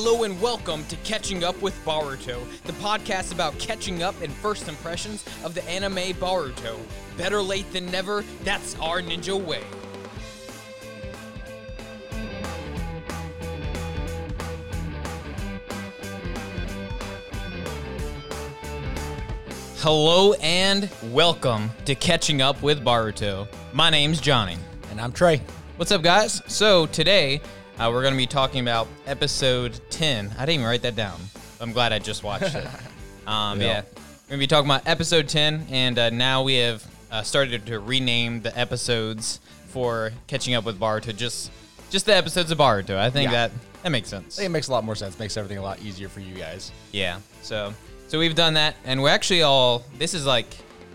Hello and welcome to Catching Up with Boruto, the podcast about catching up and first impressions of the anime Boruto. Better late than never, that's our ninja way. Hello and welcome to Catching Up with Boruto. My name's Johnny. And I'm Trey. What's up, guys? So today uh, we're going to be talking about episode 10. I didn't even write that down. I'm glad I just watched it. Um, Yeah. yeah. We're going to be talking about episode 10, and uh, now we have uh, started to rename the episodes for catching up with Boruto. Just, just the episodes of Boruto. I think Yeah. that that makes sense. It makes a lot more sense. Makes everything a lot easier for you guys. Yeah. So so we've done that, and we're actually all. This is like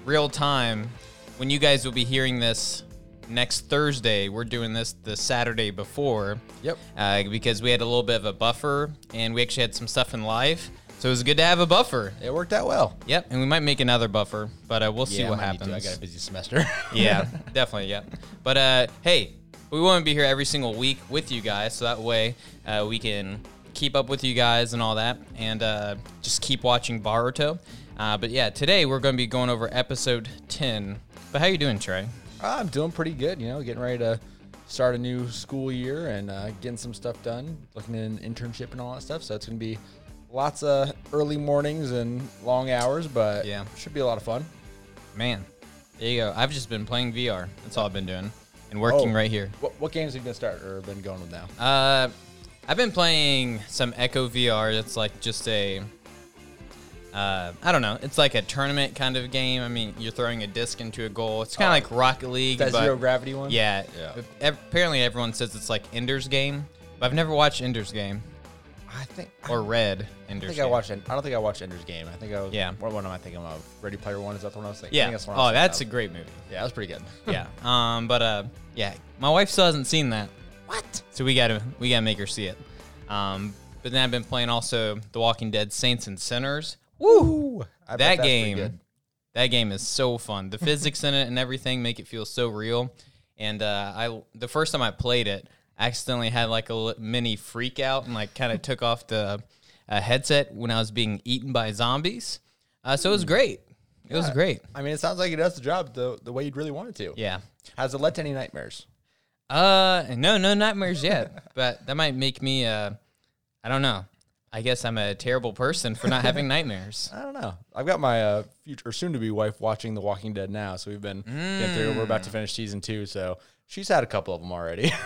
real time. When you guys will be hearing this next Thursday, we're doing this the Saturday before. Yep. Uh, because we had a little bit of a buffer, and we actually had some stuff in live, so it was good to have a buffer. It worked out well. Yep, and we might make another buffer, but uh, we'll see what I might need to. happens. I got a busy semester. yeah, definitely. Yeah, but uh, hey, we want to be here every single week with you guys, so that way uh, we can keep up with you guys and all that, and uh, just keep watching Boruto. Uh, but yeah, today we're going to be going over episode ten. But how you doing, Trey? I'm doing pretty good. You know, getting ready to start a new school year and uh, getting some stuff done. Looking at an internship and all that stuff. So it's gonna be lots of early mornings and long hours, but Yeah. should be a lot of fun. Man, there you go. I've just been playing VR. That's all I've been doing, and working Oh. right here. What, what games have you been start or been going with now? Uh, I've been playing some Echo VR. It's like just a, uh, I don't know. It's like a tournament kind of game. I mean, you're throwing a disc into a goal. It's kind of like Rocket League. That zero gravity one. Yeah. Yeah. Ev- Apparently, everyone says it's like Ender's Game, but I've never watched Ender's Game I think. or read I Ender's think Game. I watched. I don't think I watched Ender's Game. I think I was. Yeah. What one am I thinking of? Ready Player One. Is that the one I was thinking? I Yeah. think that's the one I Oh, was thinking that's a of. great movie. Yeah, that was pretty good. Yeah. Um. But uh. Yeah. My wife still hasn't seen that. what? So we gotta we gotta make her see it. Um, but then I've been playing also The Walking Dead Saints and Sinners. Woo! I that game, that game is so fun. The physics in it and everything make it feel so real. And uh, I the first time I played it, I accidentally had like a mini freak out and like kind of took off the uh, headset when I was being eaten by zombies. Uh, so it was great. It was great. I mean, it sounds like it does the job the the way you'd really want it to. Yeah. Has it led to any nightmares? Uh, no, no nightmares yet. but that might make me. Uh, I don't know. I guess I'm a terrible person for not having nightmares. I don't know. I've got my uh, future or soon to be wife watching The Walking Dead now, so we've been getting through. We're about to finish season two, so she's had a couple of them already.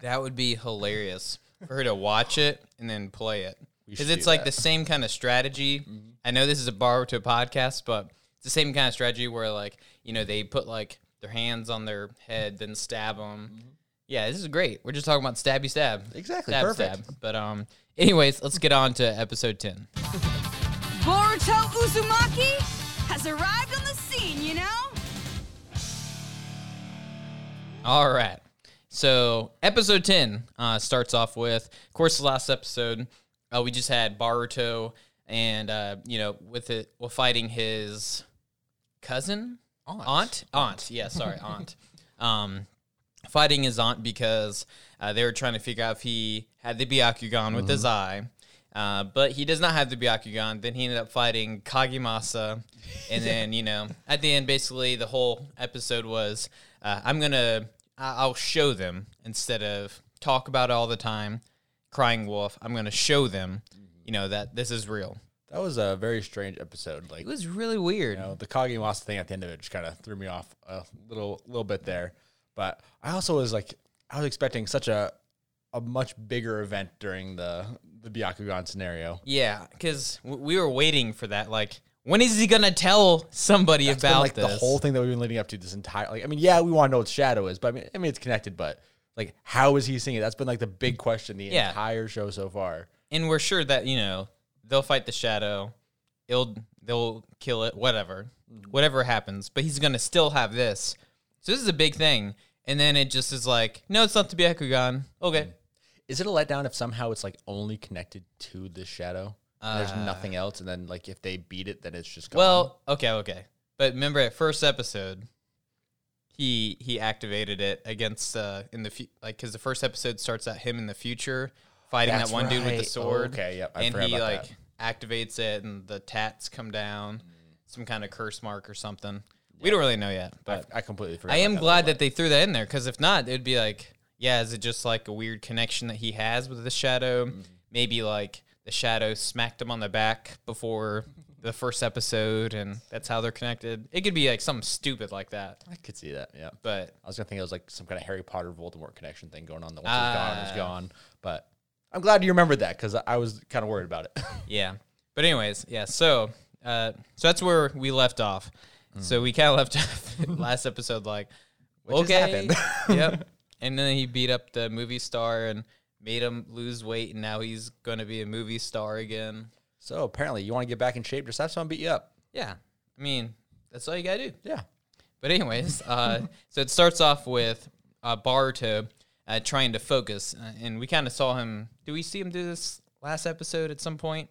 That would be hilarious for her to watch it and then play it. Because it's like that. the same kind of strategy. I know this is a borrow to a podcast, but it's the same kind of strategy where like you know they put like their hands on their head, then stab them. Yeah, this is great. We're just talking about stabby stab. Exactly, Stab perfect. stab. But um, anyways, let's get on to episode ten. Boruto Uzumaki has arrived on the scene, you know? All right. So episode 10 uh, starts off with, of course, the last episode, uh, we just had Boruto and, uh, you know, with it, well, fighting his cousin? Aunt. Aunt? Aunt. Yeah, sorry, aunt. Um, fighting his aunt because uh, they were trying to figure out if he had the Byakugan with his eye. Uh, but he does not have the Byakugan. Then he ended up fighting Kagemasa. And then, you know, at the end, basically, the whole episode was uh, I'm going to, I'll show them instead of talk about it all the time, crying wolf. I'm going to show them, you know, that this is real. that was a very strange episode. Like It was really weird. you know, the Kagemasa thing at the end of it just kind of threw me off a little little bit there. But I also was like, I was expecting such a a much bigger event during the the Byakugan scenario. Yeah, because we were waiting for that. Like, when is he gonna tell somebody That's been, about like this? the whole thing that we've been leading up to this entire like I mean yeah we want to know what shadow is but I mean I mean it's connected but like how is he seeing it that's been like the big question the Yeah. entire show so far and we're sure that you know they'll fight the shadow. It'll they'll kill it. Whatever, Mm-hmm. whatever happens. But he's gonna still have this. So this is a big thing. And then it just is like, no, it's not to the Byakugan. Okay. is it a letdown if somehow it's like only connected to the shadow and there's Uh, nothing else and then like if they beat it then it's just gone? Well, okay, okay. But remember, at first episode, he he activated it against uh in the fu- like because the first episode starts at him in the future fighting That's that one dude with the right. sword. Okay, yep, I and forgot he about like activates it, and the tats come down, some kind of curse mark or something. We don't really know yet, but I completely forgot. I am glad that they threw that in there because if not, it'd be like, yeah, is it just like a weird connection that he has with the shadow? Mm-hmm. Maybe like the shadow smacked him on the back before the first episode, and that's how they're connected. It could be like something stupid like that, I could see that. Yeah. but I was gonna think it was like some kind of Harry Potter Voldemort connection thing going on. The once it was gone, it was Ah. gone. But I'm glad you remembered that because I was kind of worried about it. yeah. But anyways, yeah. So, uh, so that's where we left off. Mm. So we kind of left off last episode like, Which has okay, happened. yep. And then he beat up the movie star and made him lose weight, and now he's going to be a movie star again. so apparently, you want to get back in shape, just have someone beat you up. Yeah, I mean that's all you gotta do. Yeah. But anyways, uh, so it starts off with uh, Boruto uh, trying to focus, uh, and we kind of saw him. Do we see him do this last episode at some point,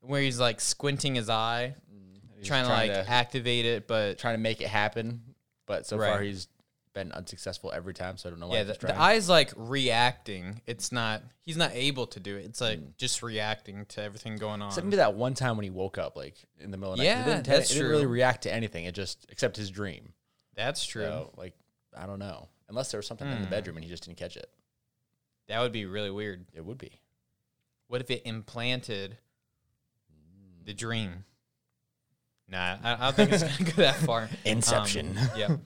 where he's like squinting his eye, He's trying, to like activate it, but trying to make it happen, but so Right. far he's been unsuccessful every time. So I don't know why. yeah, the, trying. the eye's like reacting. It's not. He's not able to do it. It's like Mm. just reacting to everything going on. Except maybe that one time when he woke up, like in the middle of the night. Yeah, it didn't, that's it didn't really react to anything. It just except his dream. That's true. So like, I don't know. Unless there was something in the Hmm. bedroom and he just didn't catch it. That would be really weird. It would be. What if it implanted the dream? Nah, I, I don't think it's gonna go that far. Inception. Um, yeah.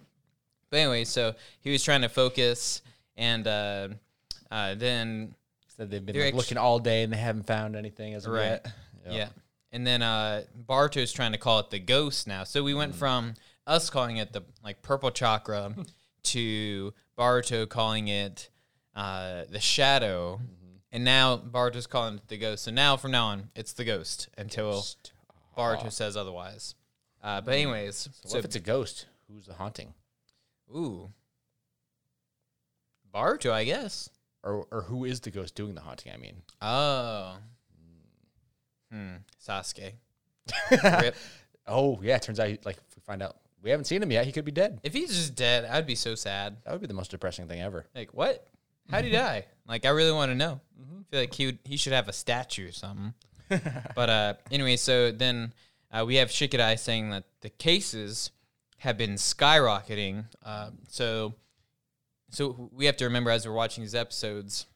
But anyway, so he was trying to focus, and uh, uh, then Said they've been like, ex- looking all day and they haven't found anything as of Right. yet. yeah, and then uh, Barto's trying to call it the ghost now. So we went Mm. from us calling it the like purple chakra to Barto calling it uh, the shadow. Mm-hmm. And now Barto's calling it the ghost. So now from now on, it's the ghost until Ghost. Boruto says otherwise. Uh, but anyways, So, so, what if it's a ghost? Who's the haunting? ooh, Boruto, I guess. Or or who is the ghost doing the haunting? I mean. Oh, hmm, Sasuke. Rip. Oh yeah, it turns out he, like if we find out we haven't seen him yet, he could be dead. If he's just dead, I'd be so sad. That would be the most depressing thing ever. Like, what? How'd he die? Like, I really want to know. I feel like he would, he should have a statue or something. But uh, anyway, so then uh, we have Shikadai saying that the cases have been skyrocketing. Uh, so, so we have to remember as we're watching these episodes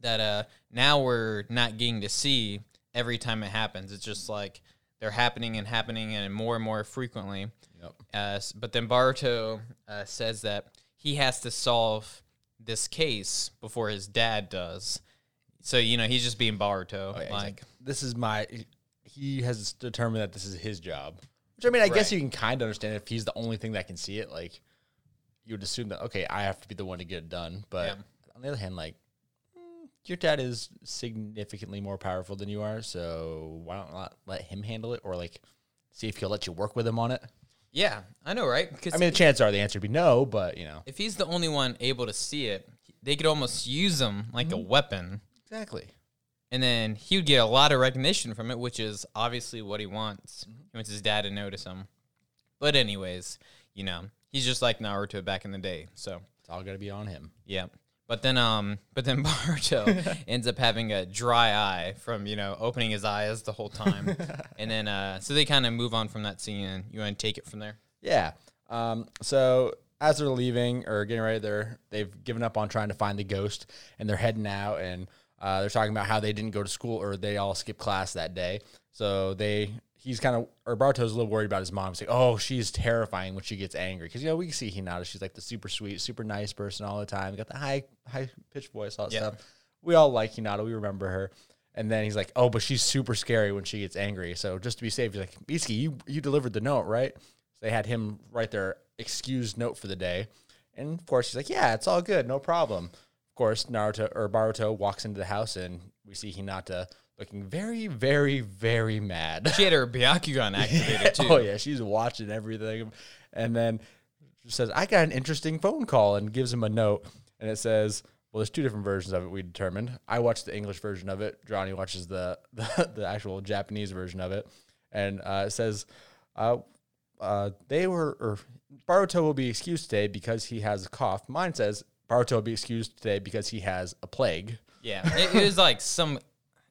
that uh, now we're not getting to see every time it happens. It's just like they're happening and happening and more and more frequently. Yep. Uh, but then Boruto uh, says that he has to solve this case before his dad does. So you know he's just being Boruto. Oh, yeah, like, this is my. He has determined that this is his job. Which I mean, I guess you can kind of understand if he's the only thing that can see it. Like, you would assume that okay, I have to be the one to get it done. But Yeah. on the other hand, like, mm, your dad is significantly more powerful than you are, so why don't not let him handle it, or like, see if he'll let you work with him on it. yeah, I know, right? Because I mean, the chances are the answer would be no, but you know, if he's the only one able to see it, they could almost use him like a weapon, exactly. And then he would get a lot of recognition from it, which is obviously what he wants. He wants his dad to notice him. But anyways, you know, he's just like Naruto back in the day. So It's all got to be on him. Yeah. But then um but then Boruto ends up having a dry eye from, you know, opening his eyes the whole time. and then uh so they kind of move on from that scene and you want to take it from there? Yeah. Um, so as they're leaving or getting ready, they're they've given up on trying to find the ghost, and they're heading out, and uh, they're talking about how they didn't go to school or they all skipped class that day. So they he's kind of or Barto's a little worried about his mom. He's like, oh, she's terrifying when she gets angry because you know we can see Hinata. She's like the super sweet, super nice person all the time. Got the high high pitched voice, all that Yeah. stuff. We all like Hinata. We remember her. And then he's like, "Oh, but she's super scary when she gets angry." So just to be safe, he's like, "Mitsuki, you you delivered the note, right?" So they had him write their excused note for the day, and of course he's like, "Yeah, it's all good, no problem." Of course, Naruto or Boruto walks into the house, and we see Hinata looking very, very, very mad. She had her Byakugan activated too. oh yeah, she's watching everything, and then she says, "I got an interesting phone call," and gives him a note, and it says, "Well, there's two different versions of it. We determined. I watched the English version of it. Johnny watches the the, the actual Japanese version of it, and uh, it says, uh, uh, they were or Boruto will be excused today because he has a cough. Mine says." Boruto will be excused today because he has a plague. Yeah, it, it was like some,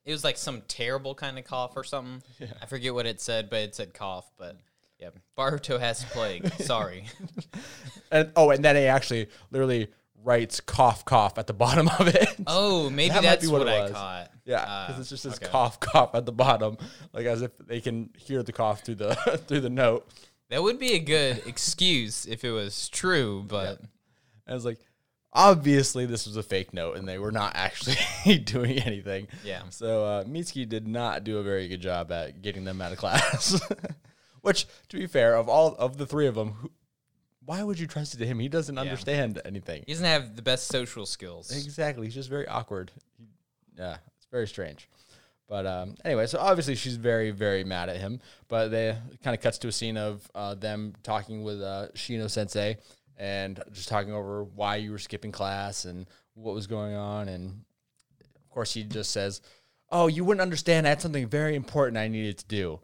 it was like some terrible kind of cough or something. Yeah. I forget what it said, but it said cough. But yeah, Boruto has plague. Sorry. And oh, and then he actually literally writes cough cough at the bottom of it. Oh, maybe That that's what what, I caught. Yeah, because Uh, it's just this okay. cough cough at the bottom, like as if they can hear the cough through the through the note. That would be a good excuse if it was true, but And I was like, obviously this was a fake note, and they were not actually doing anything. Yeah. So uh, Mitsuki did not do a very good job at getting them out of class. Which, to be fair, of all of the three of them, who, why would you trust it to him? He doesn't understand anything. he doesn't have the best social skills. Exactly. He's just very awkward. He, yeah, it's very strange. But um, anyway, so obviously she's very, very mad at him. But they kind of cuts to a scene of uh, them talking with uh, Shino Sensei and just talking over why you were skipping class and what was going on. And of course, he just says, "Oh, you wouldn't understand. I had something very important I needed to do."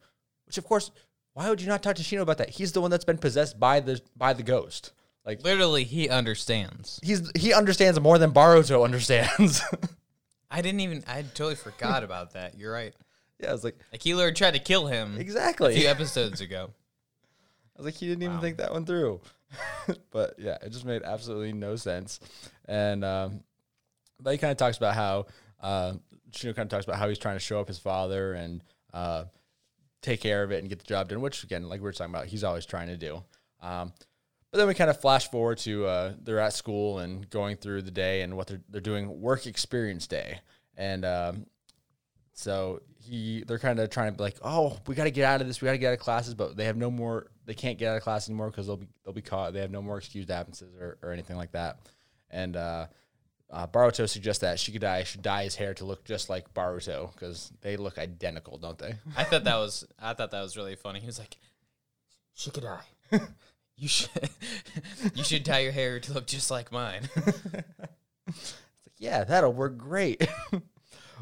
Which, of course, why would you not talk to Shino about that? He's the one that's been possessed by the by the ghost. Like Literally, he understands. he's he understands more than Boruto understands. I didn't even. I totally forgot about that. You're right. yeah, I was like, Like he tried to kill him exactly a few episodes ago. I was like, he didn't even Wow. think that one through. but yeah, it just made absolutely no sense. And um, but he kind of talks about how uh, Shino kind of talks about how he's trying to show up his father and uh, take care of it and get the job done. Which again, like we were talking about, he's always trying to do. Um, but then we kind of flash forward to uh, they're at school and going through the day and what they're they're doing work experience day, and um, so he they're kind of trying to be like, oh, we got to get out of this, we got to get out of classes, but they have no more, they can't get out of class anymore because they'll be they'll be caught. They have no more excused absences or, or anything like that. And uh, uh, Boruto suggests that Shikadai should dye his hair to look just like Boruto because they look identical, don't they? I thought that was. I thought that was really funny. He was like, "Shikadai, you should, you should dye your hair to look just like mine." like yeah, that'll work great.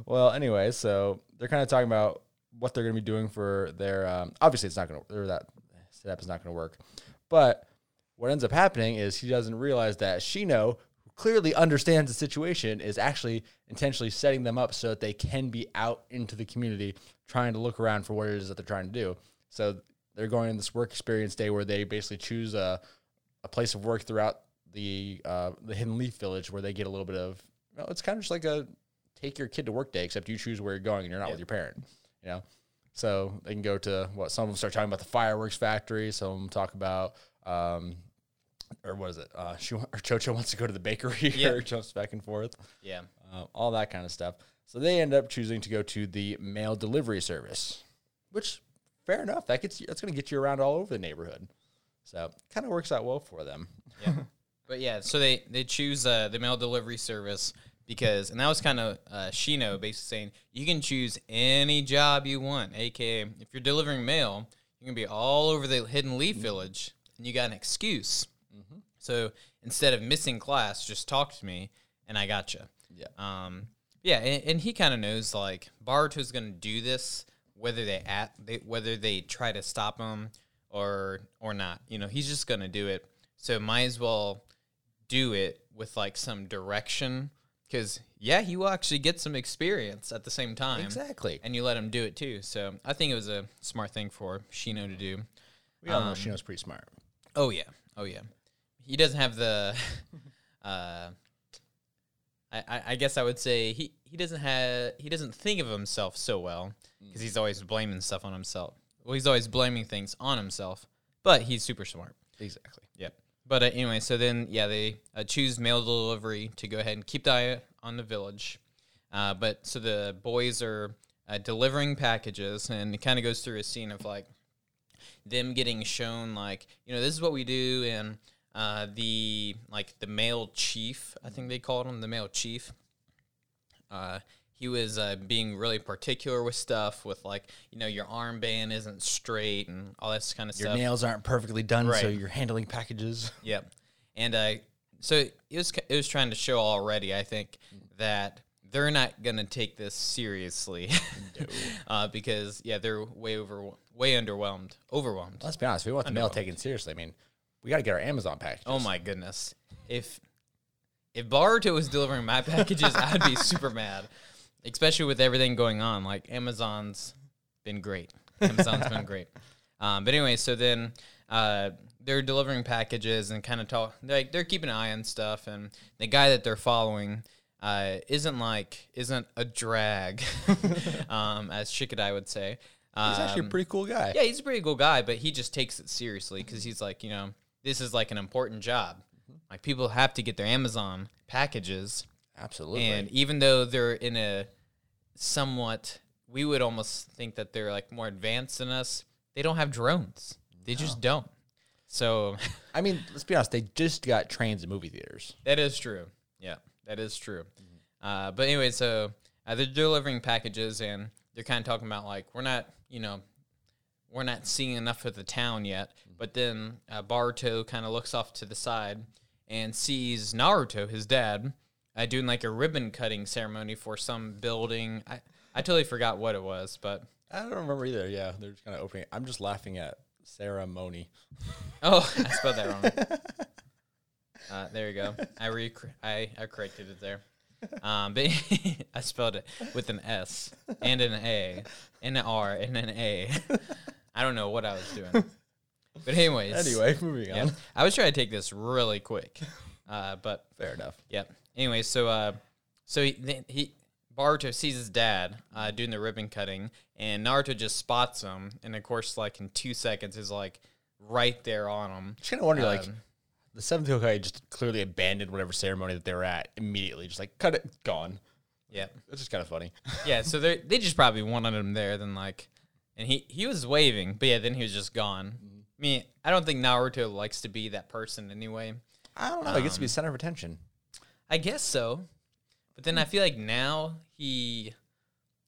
Well, anyway, so they're kind of talking about what they're going to be doing for their. Um, obviously, it's not going to. That setup is not going to work. But what ends up happening is he doesn't realize that Shino, who clearly understands the situation, is actually intentionally setting them up so that they can be out into the community trying to look around for what it is that they're trying to do. So they're going on this work experience day where they basically choose a, a place of work throughout the uh, the Hidden Leaf Village where they get a little bit of. Well, it's kind of just like a take your kid to work day, except you choose where you're going and you're not with your parent. You know, so they can go to what some of them start talking about the fireworks factory. Some of them talk about. Um, or what is it? Uh, she or Chocho wants to go to the bakery. Yeah. or jumps back and forth. yeah, Uh, all that kind of stuff. So they end up choosing to go to the mail delivery service, which fair enough. That gets you, that's going to get you around all over the neighborhood. So kind of works out well for them. yeah. But yeah, so they they choose uh, the mail delivery service because, and that was kind of uh, Shino basically saying you can choose any job you want. AKA, if you're delivering mail, you can be all over the Hidden Leaf Village, and you got an excuse. So instead of missing class, just talk to me, and I got you. Yeah. Um, yeah, and, and he kind of knows like Boruto's going to do this, whether they at they, whether they try to stop him or or not. You know, he's just going to do it. So might as well do it with like some direction, because yeah, he will actually get some experience at the same time. Exactly. And you let him do it too. So I think it was a smart thing for Shino to do. We all know Um, Shino's pretty smart. Oh yeah, oh yeah. He doesn't have the. uh, I, I I guess I would say he he doesn't have he doesn't think of himself so well because he's always blaming stuff on himself. Well, he's always blaming things on himself, but he's super smart. Exactly. But uh, anyway, so then yeah, they uh, choose mail delivery to go ahead and keep the eye on the village. Uh, but so the boys are uh, delivering packages, and it kind of goes through a scene of like them getting shown like you know this is what we do, and uh, the like the mail chief, I think they called him the mail chief. He was uh, being really particular with stuff, with like you know your armband isn't straight and all that kind of Your stuff. Your nails aren't perfectly done, right. so you're handling packages. Yep. And uh, so it was it was trying to show already, I think, that they're not gonna take this seriously, uh, because yeah, they're way over way underwhelmed, overwhelmed. Let's be honest. We want the mail taken seriously, I mean, we got to get our Amazon package. Oh my goodness! If if Boruto was delivering my packages, I'd be super mad, especially with everything going on. Like Amazon's been great. Amazon's been great. Um, but anyway, so then uh, they're delivering packages and kind of talk. Like they're keeping an eye on stuff, and the guy that they're following uh, isn't like isn't a drag, um, as Shikadai would say. He's actually a Um, pretty cool guy. yeah, he's a pretty cool guy, but he just takes it seriously because he's like, you know, this is like an important job. Like people have to get their Amazon packages, Absolutely. and even though they're in a somewhat, we would almost think that they're like more advanced than us. They don't have drones. They just don't. So I mean, let's be honest. They just got trains in movie theaters. that is true. Yeah, that is true. Uh, but anyway, so uh, they're delivering packages and they're kind of talking about like we're not, you know, we're not seeing enough of the town yet. But then uh, Boruto kind of looks off to the side and sees Naruto, his dad, uh, doing like a ribbon cutting ceremony for some building. I I totally forgot what it was, but I don't remember either. Yeah, they're just kind of opening. I'm just laughing at ceremony. oh, I spelled that wrong. Uh, there you go. I re I, I corrected it there. Um, but I spelled it with an S and an A and an R and an A. I don't know what I was doing. But anyways, Anyway, moving yeah, on. I was trying to take this really quick, uh, but Fair enough. Yep. Anyway, so uh, so he, then he Boruto sees his dad uh, doing the ribbon cutting, and Naruto just spots him, and of course, like in two seconds, is like right there on him. Just kind of wonder, like, Um, the seventh Hokage just clearly abandoned whatever ceremony that they were at immediately. Just like cut it, gone. Yeah, It's just kind of funny. Yeah. So they they just probably wanted him there. Then like, and he he was waving, but yeah, then he was just gone. I mean, I don't think Naruto likes to be that person anyway. I don't know. He gets to be center of attention. I guess so. But then I feel like now he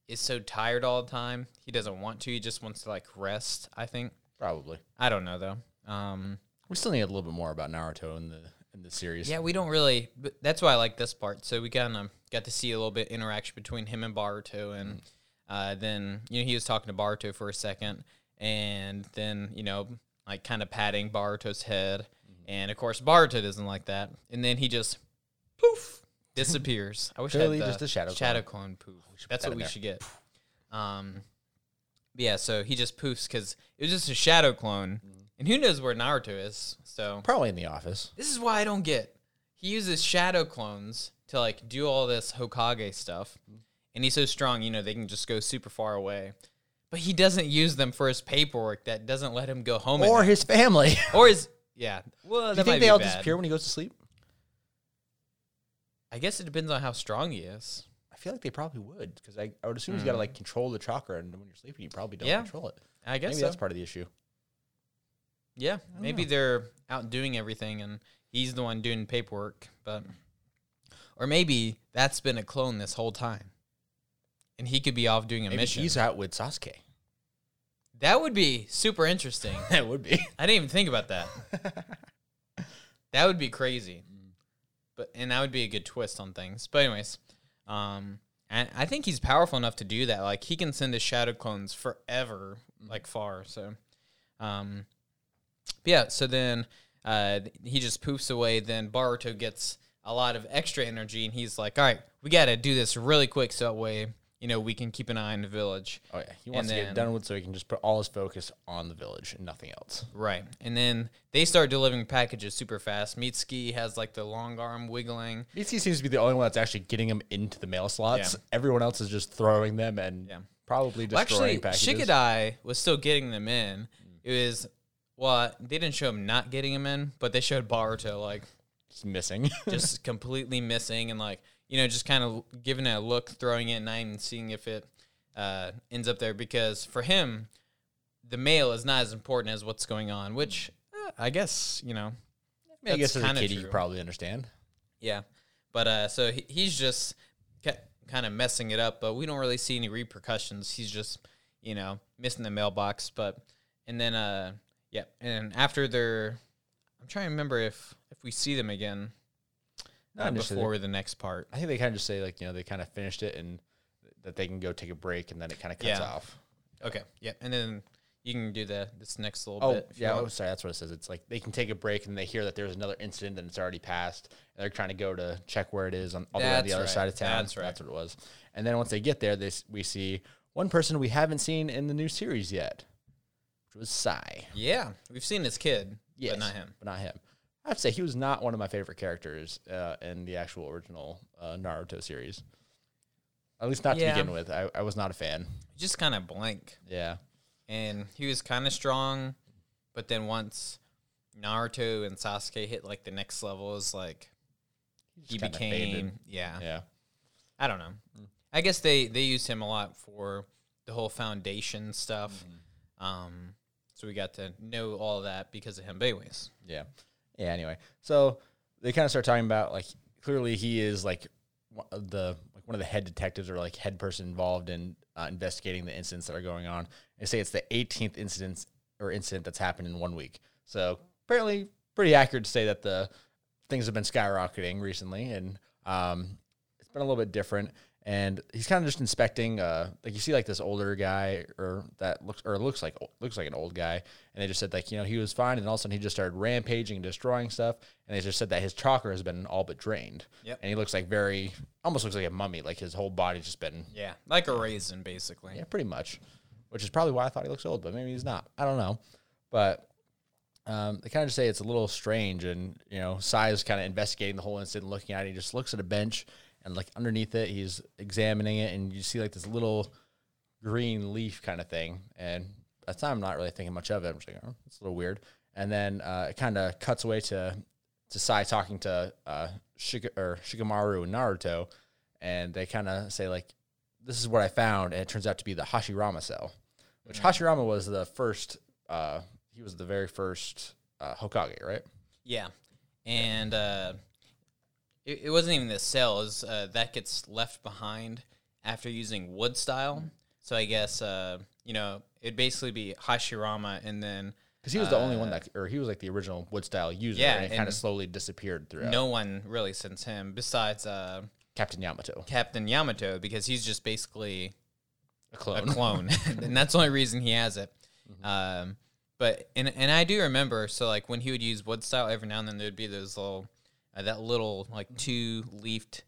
is so tired all the time. He doesn't want to. He just wants to like rest, I think. Probably. I don't know though. Um We still need a little bit more about Naruto in the in the series. yeah, we don't really but that's why I like this part. So we kind of got to see a little bit interaction between him and Boruto and uh, then you know he was talking to Boruto for a second and then, you know, like kind of patting Boruto's head. And of course Boruto doesn't like that. And then he just poof disappears. I wish I Clearly had the just a shadow clone. shadow clone poof. That's that what we there. should get. Um, yeah, so he just poofs because it was just a shadow clone, Mm-hmm. and who knows where Naruto is? So Probably in the office. this is why I don't get. He uses shadow clones to like do all this Hokage stuff, Mm-hmm. and he's so strong, you know, they can just go super far away. But he doesn't use them for his paperwork. That doesn't let him go home. at Or night. his family. or his yeah. Well, Do that you might think they be all bad. disappear when he goes to sleep? I guess it depends on how strong he is. I feel like they probably would because I, I would assume he's got to like hmm. control the chakra, and when you're sleeping, you probably don't Yeah. control it. I guess Maybe so. that's part of the issue. Yeah, maybe they're out doing everything and he's the one doing paperwork, but or maybe that's been a clone this whole time. And he could be off doing a Maybe mission. he's out with Sasuke. that would be super interesting. That would be. I didn't even think about that. that would be crazy. But and that would be a good twist on things. But anyways, um and I think he's powerful enough to do that. Like he can send his shadow clones forever, like far. So um yeah, so then uh he just poofs away, then Boruto gets a lot of extra energy and he's like, All right, we gotta do this really quick so that way, you know, we can keep an eye on the village. Oh yeah, he wants And to get then- done with so he can just put all his focus on the village and nothing else. Right. And then they start delivering packages super fast. Mitsuki has like the long arm wiggling. Mitsuki seems to be the only one that's actually getting them into the mail slots. Yeah. Everyone else is just throwing them and Yeah. probably Well, actually, packages. Shikadai was still getting them in. It was, well, they didn't show him not getting them in, but they showed Boruto like Just missing. just completely missing and like, you know, just kind of giving it a look, throwing it at night and seeing if it uh, ends up there. Because for him, the mail is not as important as what's going on, which uh, I guess, you know, I, guess as a kid you probably understand. Yeah, but uh, so he, he's just kind of messing it up, but we don't really see any repercussions. He's just you know missing the mailbox, but and then uh, yeah, and after they're, I'm trying to remember if if we see them again No, I'm just- before the next part. I think they kind of just say like you know they kind of finished it and that they can go take a break and then it kind of cuts Yeah. off. Okay, yeah, and then You can do the this next little Oh, bit. if you yeah. want. Oh, sorry. That's what it says. It's like they can take a break and they hear that there's another incident and it's already passed. And they're trying to go to check where it is on all the way on the That's other right. side of town. That's right. That's what it was. And then once they get there, they, s- we see one person we haven't seen in the new series yet, which was Sai. Yeah, we've seen this kid, Yes, but not him. But not him. I have to say he was not one of my favorite characters uh, in the actual original uh, Naruto series. At least not Yeah. to begin with. I, I was not a fan. Just kind of blank, Yeah. and he was kind of strong, but then once Naruto and Sasuke hit like the next level, like he became faded. yeah. Yeah. I don't know. I guess they they used him a lot for the whole foundation stuff. Um, so we got to know all that because of him. But anyways, Yeah. Yeah. Anyway, so they kind of start talking about like clearly he is like the like one of the head detectives or like head person involved in uh, investigating the incidents that are going on. They say it's the 18th incident or incident that's happened in one week. So apparently, pretty accurate to say that the things have been skyrocketing recently, and um, it's been a little bit different. And he's kind of just inspecting, uh, like you see, like this older guy, or that looks, or looks like looks like an old guy, and they just said like you know he was fine, and all of a sudden he just started rampaging, and destroying stuff, and they just said that his chakra has been all but drained. Yep. And he looks like very, almost looks like a mummy, like his whole body's just been, yeah, like a raisin basically. yeah, pretty much, which is probably why I thought he looks old, but maybe he's not. I don't know, but um, they kind of just say it's a little strange, and you know, Sai is kind of investigating the whole incident, looking at it. He just looks at a bench, and like underneath it, he's examining it, and you see like this little green leaf kind of thing. And at the time, I'm not really thinking much of it. I'm just like, oh, it's a little weird. And then uh, it kind of cuts away to to Sai talking to uh, or Shikamaru and Naruto, and they kind of say like, "This is what I found," and it turns out to be the Hashirama cell, which Hashirama was the first. Uh, he was the very first uh, Hokage, right? Yeah, and uh, it, it wasn't even the cell; was, uh, that gets left behind after using wood style. So I guess uh, you know it'd basically be Hashirama, and then Because he was the only one that, or he was like the original wood style user, Uh, Yeah, and it kind of slowly disappeared throughout. no one really since him besides uh, Captain Yamato, Captain Yamato because he's just basically a clone. a clone, and that's the only reason he has it. Um, but and and I do remember so like when he would use wood style every now and then there'd be those little uh, that little like two leafed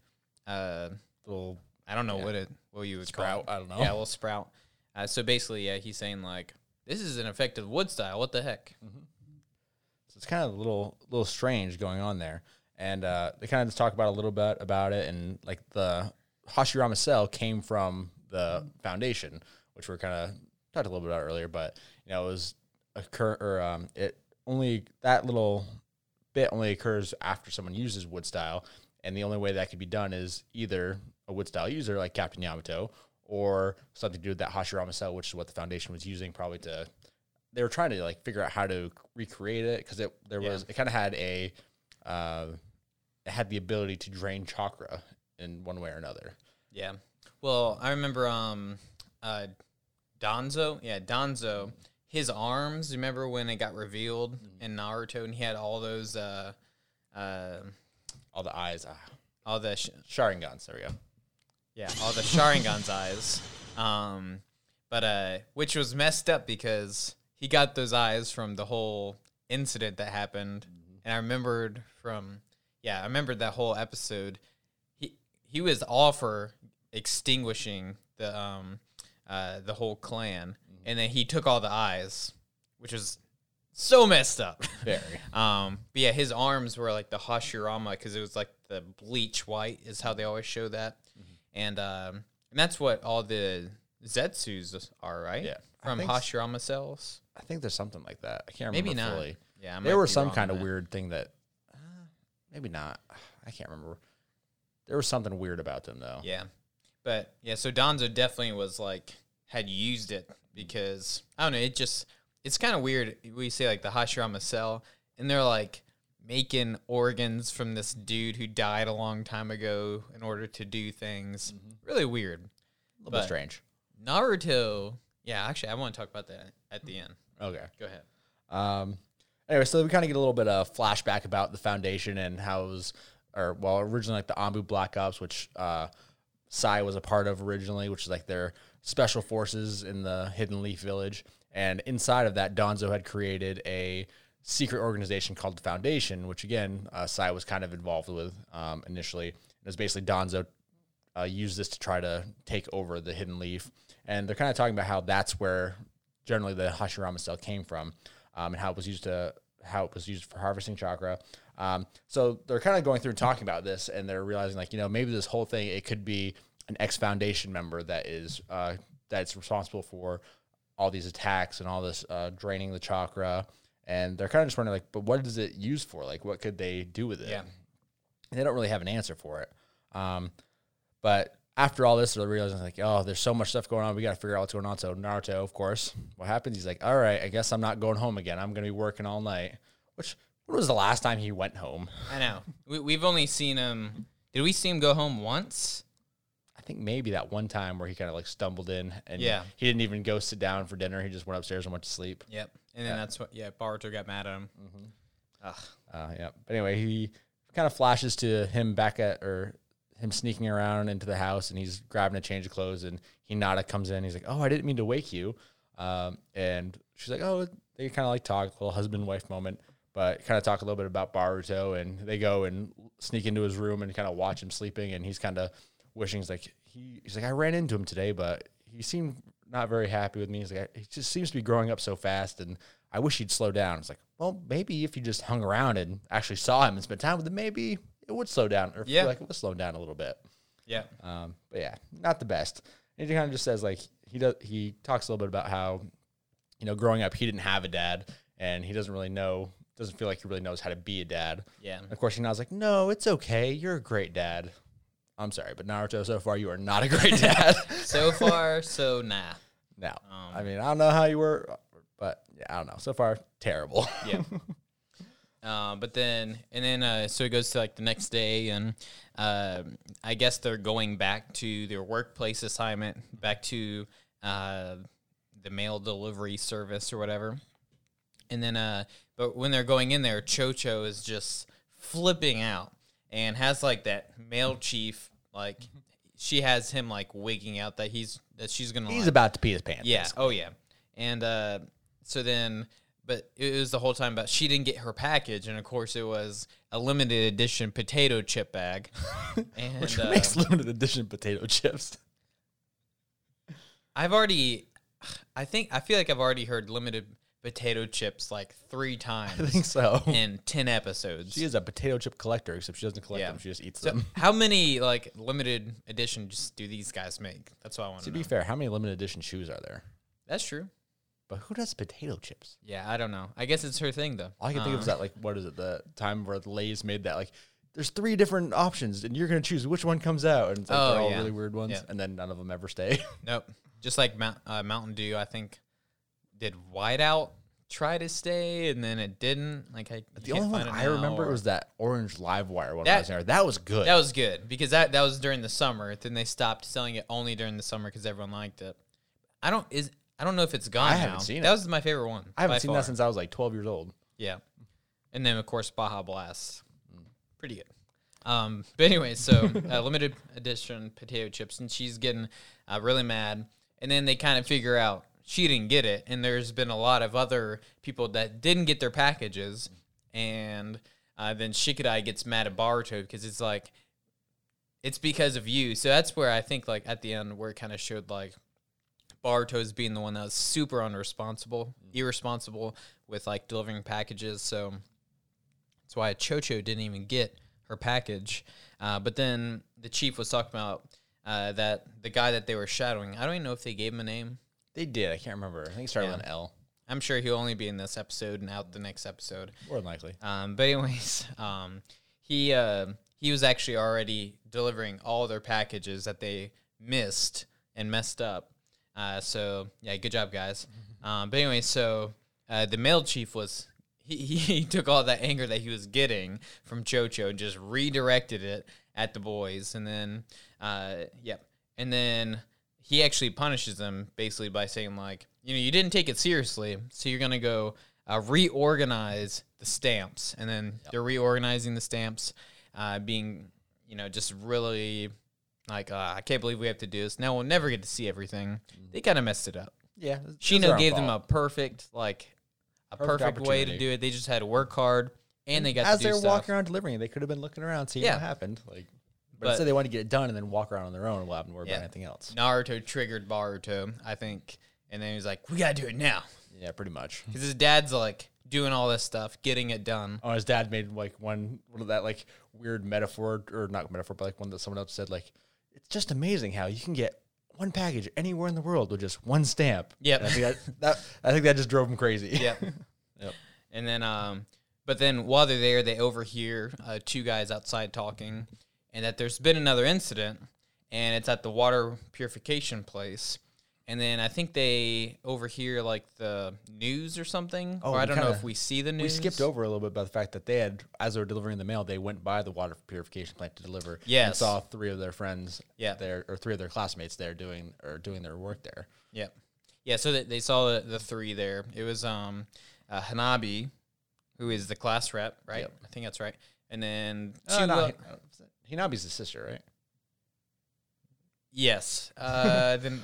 uh little I don't know what it what you would Sprout. I don't know. yeah little sprout. Uh, so basically yeah he's saying like this is an effective wood style what the heck So it's kind of a little little strange going on there. And uh, they kind of just talk about a little bit about it, and like the Hashirama cell came from the foundation, which we're kind of talked a little bit about earlier. But you know, it was a occur or um, it only that little bit only occurs after someone uses wood style, and the only way that could be done is either a wood style user like Captain Yamato, or something to do with that Hashirama cell, which is what the foundation was using probably to they were trying to like figure out how to recreate it because it there Yeah. was it kind of had a uh, it had the ability to drain chakra in one way or another. yeah well I remember um uh Danzo yeah Danzo his arms remember when it got revealed in Naruto and he had all those uh uh All the eyes, ah, all the sh- Sharingans. There we go. Yeah, all the Sharingan's eyes. Um, but uh, which was messed up because he got those eyes from the whole incident that happened, and I remembered from yeah, I remembered that whole episode. He he was all for extinguishing the um uh the whole clan, and then he took all the eyes, which was so messed up. Very. Um, but yeah, his arms were like the Hashirama because it was like the bleach white is how they always show that, and um, and that's what all the Zetsus are, right? Yeah, from Hashirama cells. I think there's something like that. I can't remember Maybe not. fully. Yeah, There was be some kind of that. weird thing that uh, maybe not. I can't remember. There was something weird about them though. Yeah, but yeah, so Danzo definitely was like had used it because I don't know. It just it's kind of weird. We say like the Hashirama cell, and they're like making organs from this dude who died a long time ago in order to do things. Really weird. a little but- bit strange. Naruto. Yeah, actually, I want to talk about that at the end. Okay. Go ahead. Um, anyway, so we kind of get a little bit of flashback about the foundation and how it was, or well, originally like the ANBU Black Ops, which uh, Sai was a part of originally, which is like their special forces in the Hidden Leaf Village, And inside of that, Danzo had created a secret organization called the Foundation, which again, uh, Sai was kind of involved with um, initially. It was basically Danzo uh, used this to try to take over the Hidden Leaf. And they're kind of talking about how that's where generally the Hashirama cell came from um, and how it was used to how it was used for harvesting chakra. Um, so they're kind of going through and talking about this, and they're realizing like you know maybe this whole thing it could be an ex Foundation member that is uh, that's responsible for all these attacks and all this uh, draining the chakra, and they're kind of just wondering like, but what is it used for? Like, what could they do with it? Yeah. And they don't really have an answer for it. Um, but after all this, they're realizing like, oh, there's so much stuff going on. We got to figure out what's going on. So Naruto, of course, what happens? He's like, all right, I guess I'm not going home again. I'm gonna be working all night. Which when was the last time he went home? I know. We, we've only seen him. Did we see him go home once? I think maybe that one time where he kind of like stumbled in and Yeah. he didn't even go sit down for dinner. He just went upstairs and went to sleep. Yep. And then that's what. Yeah, Boruto got mad at him. Ugh. Uh, yeah. But anyway, he kind of flashes to him back at or him sneaking around into the house and he's grabbing a change of clothes and Hinata comes in. He's like, "Oh, I didn't mean to wake you." Um, and she's like, "Oh," they kind of like talk, a little husband wife moment, but kind of talk a little bit about Boruto and they go and sneak into his room and kind of watch him sleeping and he's kind of wishing he's like he, he's like I ran into him today, but he seemed not very happy with me. He's like he just seems to be growing up so fast and I wish he'd slow down. It's like, well, maybe if you just hung around and actually saw him and spent time with him, maybe it would slow down or Yeah. feel like it would slow down a little bit. Yeah. Um, but yeah, not the best. And he kind of just says like he does. He talks a little bit about how, you know, growing up he didn't have a dad, and he doesn't really know, doesn't feel like he really knows how to be a dad. Yeah. And of course, Hina's like, no, it's okay. You're a great dad. I'm sorry, but Naruto, so far you are not a great dad. So far, so nah. no, Um, I mean I don't know how you were, but yeah, I don't know. So far, terrible. Yeah. Uh, but then, and then, uh, so it goes to like the next day, and uh, I guess they're going back to their workplace assignment, back to uh, the mail delivery service or whatever. And then, uh, but when they're going in there, Chocho is just flipping out and has like that mail chief, like she has him like wigging out that he's that she's gonna. He's like, about to pee his pants. yeah. Oh yeah. And uh, so then, but it was the whole time about she didn't get her package, and of course it was a limited edition potato chip bag. and Which uh, makes limited edition potato chips. I've already, I think I feel like I've already heard limited potato chips like three times I think so. in ten episodes. She is a potato chip collector, except she doesn't collect Yeah. them; she just eats so them. how many like limited editions do these guys make? That's what I want To to be fair, how many limited edition shoes are there? That's true. But who does potato chips? Yeah, I don't know. I guess it's her thing though. All I can think of is Uh, that like what is it? The time where the Lay's made that like there's three different options and you're gonna choose which one comes out, and it's like Oh, they're all yeah. really weird ones, Yeah. and then none of them ever stay. Nope. Just like Mount, uh, Mountain Dew, I think did Whiteout try to stay and then it didn't. Like I, the only one I remember was that orange live wire one. That- That, was there. that was good. that was good because that that was during the summer. Then they stopped selling it only during the summer because everyone liked it. I don't is I don't know if it's gone. I haven't now. seen That it. was my favorite one. I haven't seen far. that since I was like 12 years old. Yeah. And then of course Baja Blast. Pretty good. Um, but anyway, so uh, limited edition potato chips, and she's getting uh, really mad. And then they kind of figure out she didn't get it, and there's been a lot of other people that didn't get their packages, and uh, then Shikadai gets mad at Boruto because it's like it's because of you. So that's where I think like at the end where it kind of showed like Boruto's being the one that was super unresponsible, irresponsible with like delivering packages. So that's why Chocho didn't even get her package. Uh, but then the chief was talking about uh, that the guy that they were shadowing. I don't even know if they gave him a name. They did. I can't remember. I think it started with an L. I'm sure he'll only be in this episode and out the next episode. More than likely. Um, but anyways, um, he uh, he was actually already delivering all their packages that they missed and messed up. Uh, so yeah, good job, guys. Um, but anyway, so uh, the mail chief was he, he took all that anger that he was getting from Chocho and just redirected it at the boys, and then uh, yep, and then he actually punishes them basically by saying like, you know, you didn't take it seriously, so you're gonna go uh, reorganize the stamps, and then they're reorganizing the stamps, uh, being you know just really like uh, I can't believe we have to do this. Now we'll never get to see everything. They kind of messed it up. Yeah, Shino gave them a perfect like a Perfect perfect, way to do it. They just had to work hard and they got as they were stuff. walking around delivering, they could have been looking around, seeing Yeah. what happened. Like, but, But- instead they wanted to get it done and then walk around on their own and we'll have to worry Yeah. about anything else. Naruto triggered Boruto, I think, and then he was like, "We gotta do it now," Yeah, pretty much. because his dad's like doing all this stuff, getting it done. Oh, his dad made like one one of that like weird metaphor or not metaphor, but like one that someone else said like it's just amazing how you can get one package anywhere in the world with just one stamp. Yep. And I think that, that I think that just drove him crazy. Yep. Yep. And then, um, but then while they're there, they overhear uh, two guys outside talking, and that there's been another incident, and it's at the water purification place. And then I think they overhear like the news or something, Oh, or I don't know kinda- if we see the news. We skipped over a little bit about the fact that they had, as they were delivering the mail, they went by the water purification plant to deliver. and saw three of their friends. Yeah. there or three of their classmates there doing or doing their work there. Yep. Yeah, so they, they saw the, the three there. It was um, uh, Hanabi, who is the class rep, right? Yep. I think that's right. And then two. Oh, no, uh, Hanabi's the sister, right? yes. Uh, then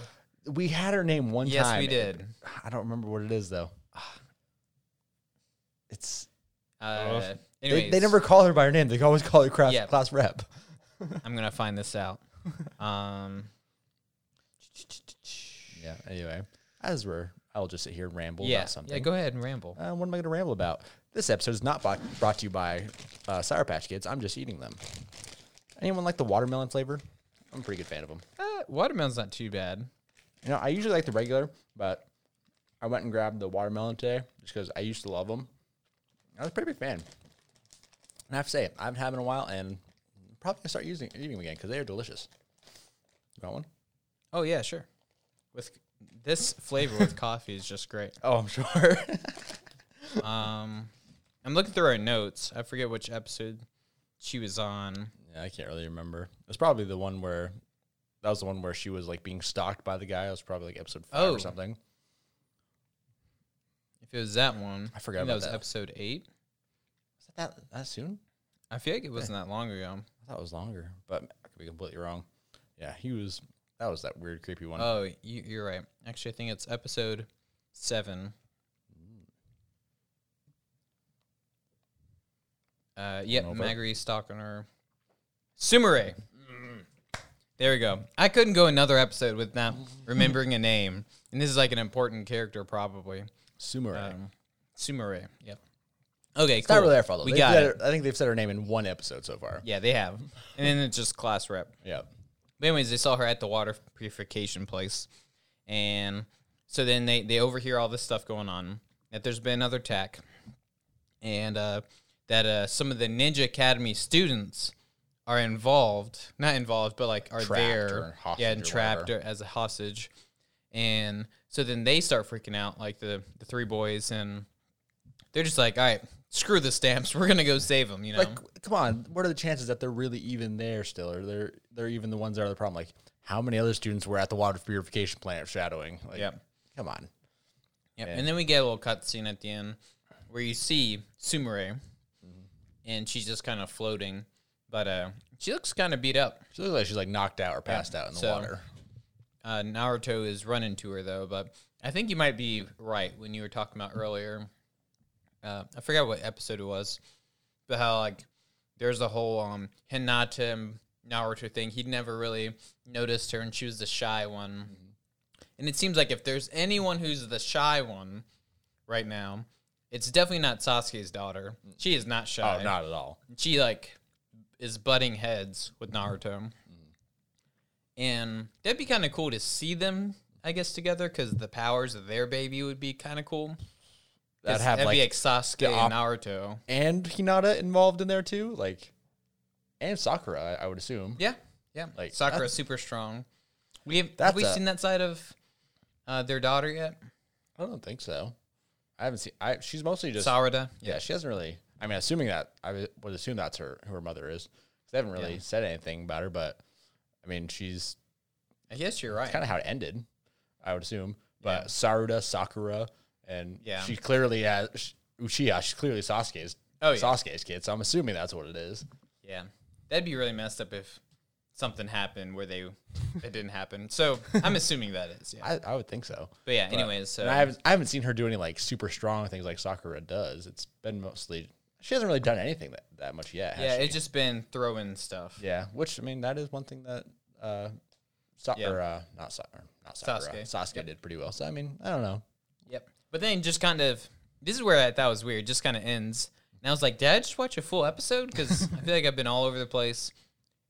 We had her name one Yes, time. we did. I don't remember what it is though. It's uh, they, anyways, they never call her by her name. They always call her class, Yeah. class rep. I'm gonna find this out. Um, Yeah. Anyway, as we're, I'll just sit here and ramble yeah, about something. yeah. Go ahead and ramble. Uh, what am I going to ramble about? This episode is not bought, brought to you by uh, Sour Patch Kids. I'm just eating them. Anyone like the watermelon flavor? I'm a pretty good fan of them. Uh, watermelon's not too bad. You know, I usually like the regular, but I went and grabbed the watermelon today just because I used to love them. I was a pretty big fan. And I have to say, I haven't had them in a while, and I'm probably gonna start using eating them again because they are delicious. You want one? Oh yeah, sure. With this flavor with coffee is just great. Oh, I'm sure. Um, I'm looking through our notes. I forget which episode she was on. Yeah, I can't really remember. It was probably the one where that was the one where she was like being stalked by the guy. It was probably like episode five Oh. or something. If it was that one, I forgot think about that was that. episode eight. Was that that, that soon? I feel like it wasn't that long ago. I thought it was longer, but I could be completely wrong. Yeah, he was. That was that weird, creepy one. Oh, you, you're right. Actually, I think it's episode seven. Uh, yep, over. Magri stalking her. Sumire. There we go. I couldn't go another episode with not remembering a name, and this is like an important character, probably. Sumire. Um, Sumire. Yep. Okay, it's cool. not really their fault. We They've got said it. her- I think they've said her name in one episode so far. Yeah, they have, and then it's just class rep. Yeah. But anyways, they saw her at the water purification place, and so then they they overhear all this stuff going on. That there's been another attack, and uh, that uh, some of the Ninja Academy students are involved, not involved, but like are Trapped there, or yeah, and or trapped whatever. as a hostage. And so then they start freaking out, like the the three boys, and they're just like, all right, screw the stamps, we're gonna go save them, you know. Like, come on. What are the chances that they're really even there still, or they're they're even the ones that are the problem? Like, how many other students were at the water purification plant shadowing? Like, Yep. Come on. Yep. Yeah. And then we get a little cutscene at the end where you see Sumire, mm-hmm. and she's just kind of floating, but uh, she looks kind of beat up. She looks like she's like knocked out or passed out in the so- water. Uh, Naruto is running to her though, but I think you might be right when you were talking about earlier. Uh, I forgot what episode it was, but how like there's a whole um Hinata and Naruto thing. He'd never really noticed her, and she was the shy one. And it seems like if there's anyone who's the shy one right now, it's definitely not Sasuke's daughter. She is not shy. Oh, not at all. She like is butting heads with Naruto, and that'd be kind of cool to see them, I guess, together because the powers of their baby would be kind of cool. That'd have that'd like, be like Sasuke op- and Naruto. and Hinata involved in there too, like, and Sakura, I, I would assume. Yeah, yeah. Like, Sakura's super strong. We have, have we a- seen that side of uh, their daughter yet? I don't think so. I haven't seen. I she's mostly just Sarada. Yeah, she hasn't really. I mean, assuming that I would- assume that's her who her mother is. They haven't really Yeah. said anything about her, but I mean, she's I guess you're right. kind of how it ended. I would assume, but Yeah. Sarada, Sakura, and Yeah. she clearly has Uchiha. She's clearly Sasuke's. Oh, yeah. Sasuke's kid. So I'm assuming that's what it is. Yeah, that'd be really messed up if something happened where they it didn't happen. So I'm assuming that is. Yeah. I, I would think so. but yeah. Anyways, so I haven't I haven't seen her do any like super strong things like Sakura does. It's been mostly she hasn't really done anything that, that much yet. has yeah, she? it's just been throwing stuff. yeah. Which I mean, that is one thing that uh, Sa- Yeah. or uh, not Sa- or not Sakura, Sasuke. Sasuke, did pretty well. So I mean, I don't know. Yep. But then just kind of this is where I thought was weird. Just kind of ends. And I was like, did I just watch a full episode? Because I feel like I've been all over the place.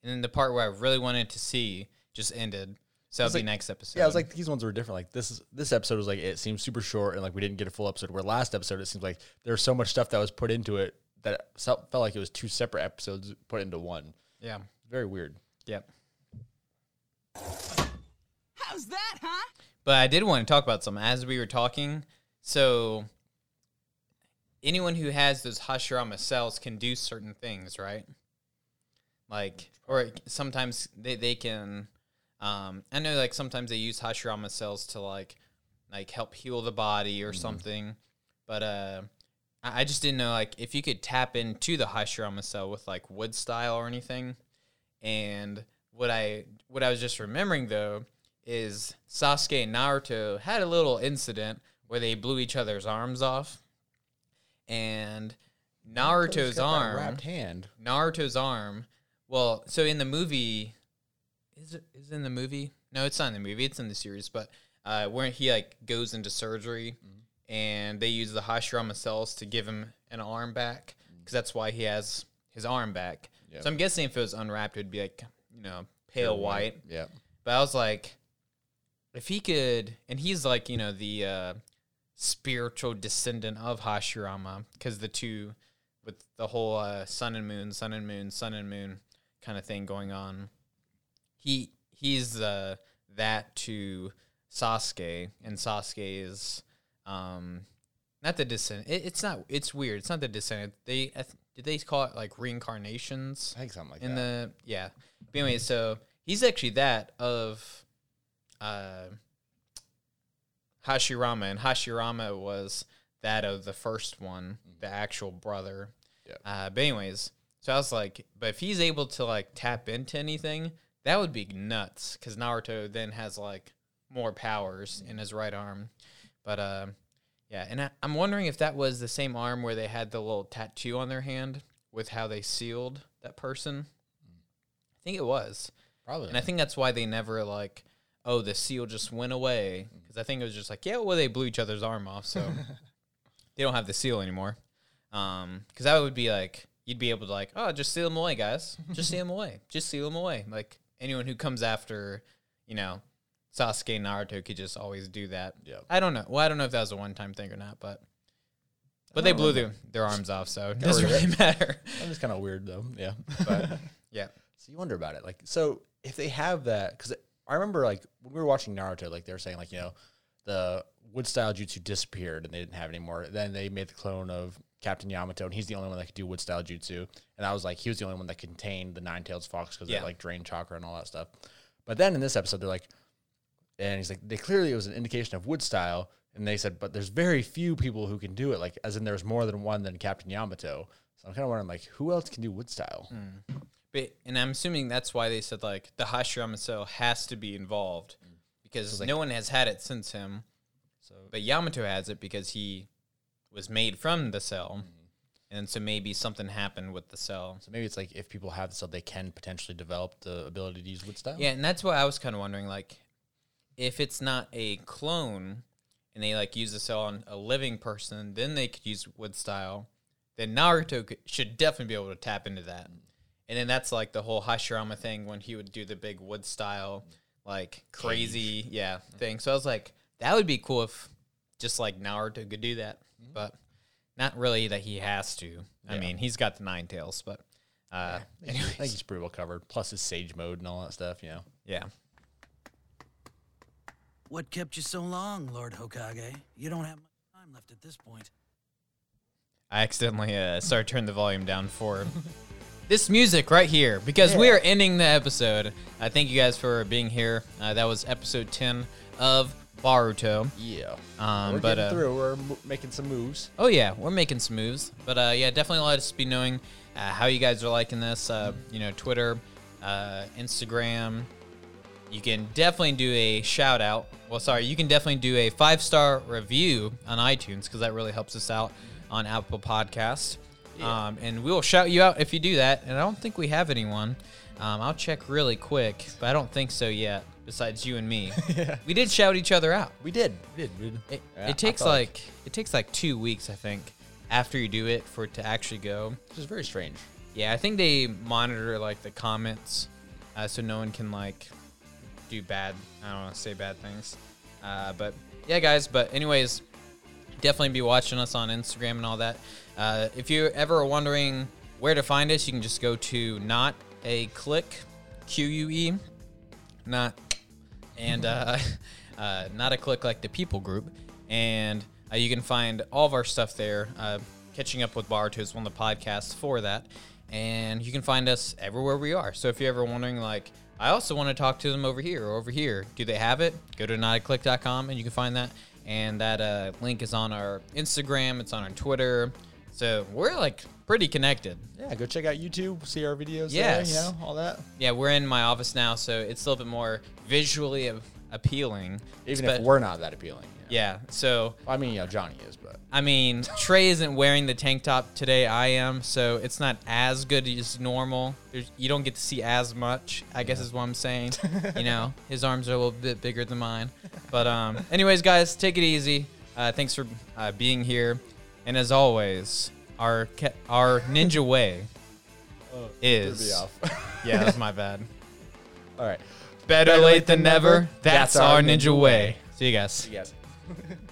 And then the part where I really wanted to see just ended. So that'll be like- next episode. Yeah, I was like these ones were different. Like this is this episode was like it seems super short and like we didn't get a full episode. Where last episode it seems like there's so much stuff that was put into it that felt felt like it was two separate episodes put into one. yeah. Very weird. Yep. How's that, huh? But I did want to talk about some as we were talking. So anyone who has those Hashirama cells can do certain things, right? Like, or sometimes they, they can. Um, I know, like sometimes they use Hashirama cells to like, like help heal the body or something. But uh, I just didn't know like if you could tap into the Hashirama cell with like wood style or anything. And what I what I was just remembering though is Sasuke and Naruto had a little incident where they blew each other's arms off, and Naruto's He's got that arm, wrapped hand. Naruto's arm. Well, so in the movie, is it is it in the movie? No, it's not in the movie. It's in the series, but uh, where he like goes into surgery, and they use the Hashirama cells to give him an arm back because that's why he has his arm back. Yeah. So I'm guessing if it was unwrapped, it'd be like you know pale white. Yeah. But I was like, if he could, and he's like, you know, the uh, spiritual descendant of Hashirama, because the two, with the whole uh, sun and moon, sun and moon, sun and moon kind of thing going on, he he's uh, that to Sasuke, and Sasuke is um, not the descendant. It, it's not. It's weird. It's not the descendant. They I th- did they call it like reincarnations? I think something like that. in that. the yeah. But anyway, so he's actually that of uh Hashirama, and Hashirama was that of the first one, the actual brother. Yeah. Uh, but anyways, so I was like, but if he's able to like tap into anything, that would be nuts. Because Naruto then has like more powers in his right arm. But uh, yeah, and I, I'm wondering if that was the same arm where they had the little tattoo on their hand with how they sealed that person. I think it was. Probably. And I think that's why they never like, oh, the seal just went away. Because I think it was just like, yeah, well, they blew each other's arm off, so they don't have the seal anymore. Um, because that would be like, you'd be able to like, oh, just seal them away, guys. Just seal them away. Just seal them away. Like anyone who comes after, you know, Sasuke and Naruto could just always do that. Yeah. I don't know. Well, I don't know if that was a one time thing or not, but. But they blew their, their arms off, so it doesn't really matter. That was kind of weird though. Yeah. But yeah, So you wonder about it, like so if they have that, because I remember like when we were watching Naruto, like they were saying like you know the wood style jutsu disappeared and they didn't have it anymore. Then they made the clone of Captain Yamato, and he's the only one that could do wood style jutsu. And I was like, he was the only one that contained the nine tailed fox because Yeah. it like drained chakra and all that stuff. But then in this episode, they're like, and he's like, they clearly it was an indication of wood style. And they said, but there's very few people who can do it. Like, as in, there's more than one than Captain Yamato. So I'm kind of wondering, like, who else can do wood style? Hmm. But and I'm assuming that's why they said like the Hashirama cell has to be involved hmm. because no one has had it since him. So But Yamato has it because he was made from the cell, hmm. and so maybe something happened with the cell. So maybe it's like if people have the cell, they can potentially develop the ability to use wood style. Yeah, and that's what I was kind of wondering like if it's not a clone and they like use the cell on a living person, then they could use wood style. Then Naruto could, should definitely be able to tap into that. And then that's like the whole Hashirama thing when he would do the big wood style, like crazy, yeah, thing. So I was like, that would be cool if just like Naruto could do that, but not really that he has to. I Yeah. mean, he's got the nine tails, but uh, I think anyways, he's pretty well covered. Plus his sage mode and all that stuff. You know. yeah. What kept you so long, Lord Hokage? You don't have much time left at this point. I accidentally uh, started turning the volume down for this music right here because we are ending the episode. I thank you guys for being here. Uh, that was episode 10 of Boruto. Yeah. Um, We're but getting uh, through. We're mo- making some moves. oh yeah, we're making some moves. But uh, yeah, definitely let us be knowing uh, how you guys are liking this. Uh, you know, Twitter uh, Instagram. You can definitely do a shout out. Well, sorry, you can definitely do a five star review on iTunes because that really helps us out on Apple Podcasts. Um, and we will shout you out if you do that. And I don't think we have anyone. Um, I'll check really quick, but I don't think so yet. Besides you and me, we did shout each other out. We did. We did. We did. It, Yeah, it takes like it takes like two weeks, I think, after you do it for it to actually go. which is very strange. Yeah, I think they monitor like the comments, uh, so no one can like do bad. I don't want to say bad things, uh, but yeah, guys. But anyways, definitely be watching us on Instagram and all that. Uh, if you're ever wondering where to find us, you can just go to not a clique, Q U E, not and uh, uh, not a clique like the people group. And uh, you can find all of our stuff there. Uh, Catching up with Boruto is one of the podcasts for that, and you can find us everywhere we are. So if you're ever wondering, like, I also want to talk to them over here or over here, do they have it? Go to notaclique.com and you can find that. And that uh, link is on our Instagram. It's on our Twitter. So we're like pretty connected. Yeah, go check out YouTube, see our videos. Yes. there, you know all that. Yeah, we're in my office now, so it's a little bit more visually appealing. Even Spe- if we're not that appealing. you know. yeah. So I mean, know, Johnny is, but I mean, Trey isn't wearing the tank top today. I am, so it's not as good as normal. There's, you don't get to see as much. I guess is what I'm saying. you know, his arms are a little bit bigger than mine. But um, anyways, guys, take it easy. Uh, thanks for uh, being here, and as always, our ca- our ninja way me is yeah, that's my bad. all right. Better, late than never. That's, our ninja way. See you guys. Yes.